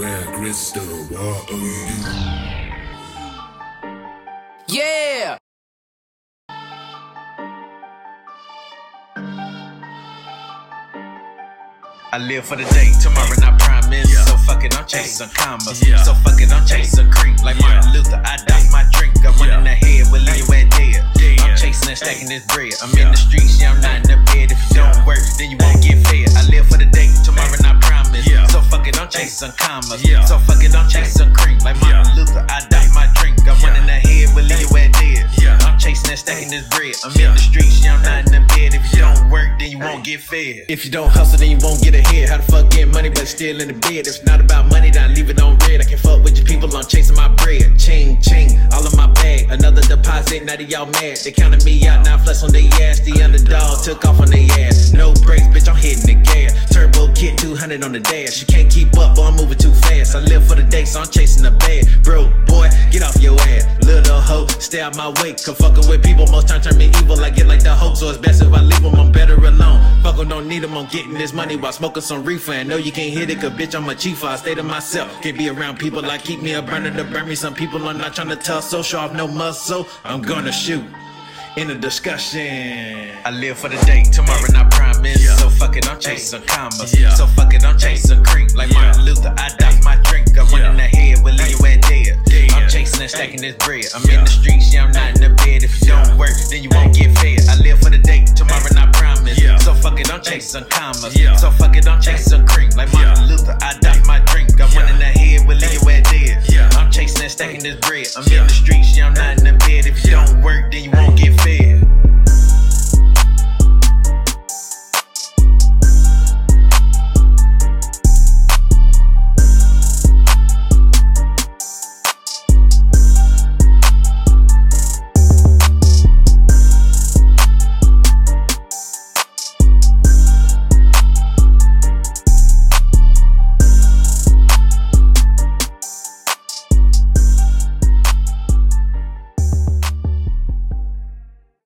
Square crystal, what are you? Yeah. I live for the day, tomorrow not promise. So fuck it, I'm chasing some commas. Yeah. So fuck it, I'm chasing some cream. Like Yeah. Martin Luther, I dock my drink. I run in the head, will leave you at dead. Dead. I'm chasing and stacking this bread. I'm Yeah. in the streets, some commas. Yeah. So fuck it, I'm chasing some cream. Like Martin Yeah. Luther, I dock my drink. I run in the head, will leave you at dead. Yeah. I'm chasing and stacking this bread. I'm Yeah. in the streets, yeah, I'm not in the bed. If you Yeah. don't work, then you won't get fed. If you don't hustle, then you won't get ahead. How the fuck get money but still in the bed? If it's not about money, then I leave it on red. I can fuck with your people, I'm chasing my bread. Ching, ching, all in my bag. Another deposit, now that y'all mad. They counted me out, now flex on their ass. The underdog took off on their ass. No brakes, bitch, I'm hitting the gas. Turbo 200 on the dash. You can't keep up, boy, I'm moving too fast. I live for the day, so I'm chasing the bag. Bro, boy, get off your ass. Little hoe, stay out my way. Cause fucking with people most time turn me evil. I get like the hope, so it's best if I leave them, I'm better alone. Fuck 'em, don't need them, I'm getting this money while smoking some reefer. And know you can't hit it, cause bitch, I'm a chief, I stay to myself. Can't be around people like keep me a burner to burn me. Some people are not trying to tussle, show off no muscle. I'm gonna shoot in the discussion. I live for the day, tomorrow not promise. Yeah. So fuck it, I'm chasing commas. Yeah. So fuck it, I'm chasing cream Like yeah. Martin Luther, I dock my drink. I run yeah. in the head leave you and dead. dead. I'm chasing and stacking this bread. I'm in the streets, yeah, I'm not in the bed. If you don't work, then you won't get fed. I live for the day, tomorrow not promise. So fuck it, I'm chasing commas. So fuck it, I'm chasing cream Like Martin Luther, I dock my drink. I run in the head leave you and dead. I'm chasing and stacking this bread. I'm in the streets, yeah, I'm not in the bed. If you don't work,